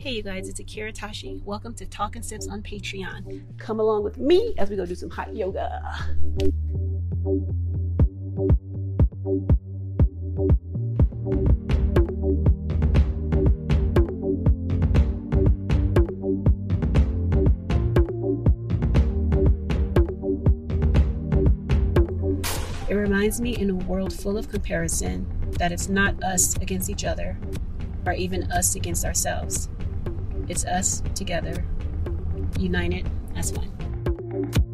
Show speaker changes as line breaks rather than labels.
Hey you guys, it's Akira Tashi. Welcome to Talks and Sips on Patreon. Come along with me as we go do some hot yoga. It reminds me in a world full of comparison that it's not us against each other, or even us against ourselves. It's us together, united as one.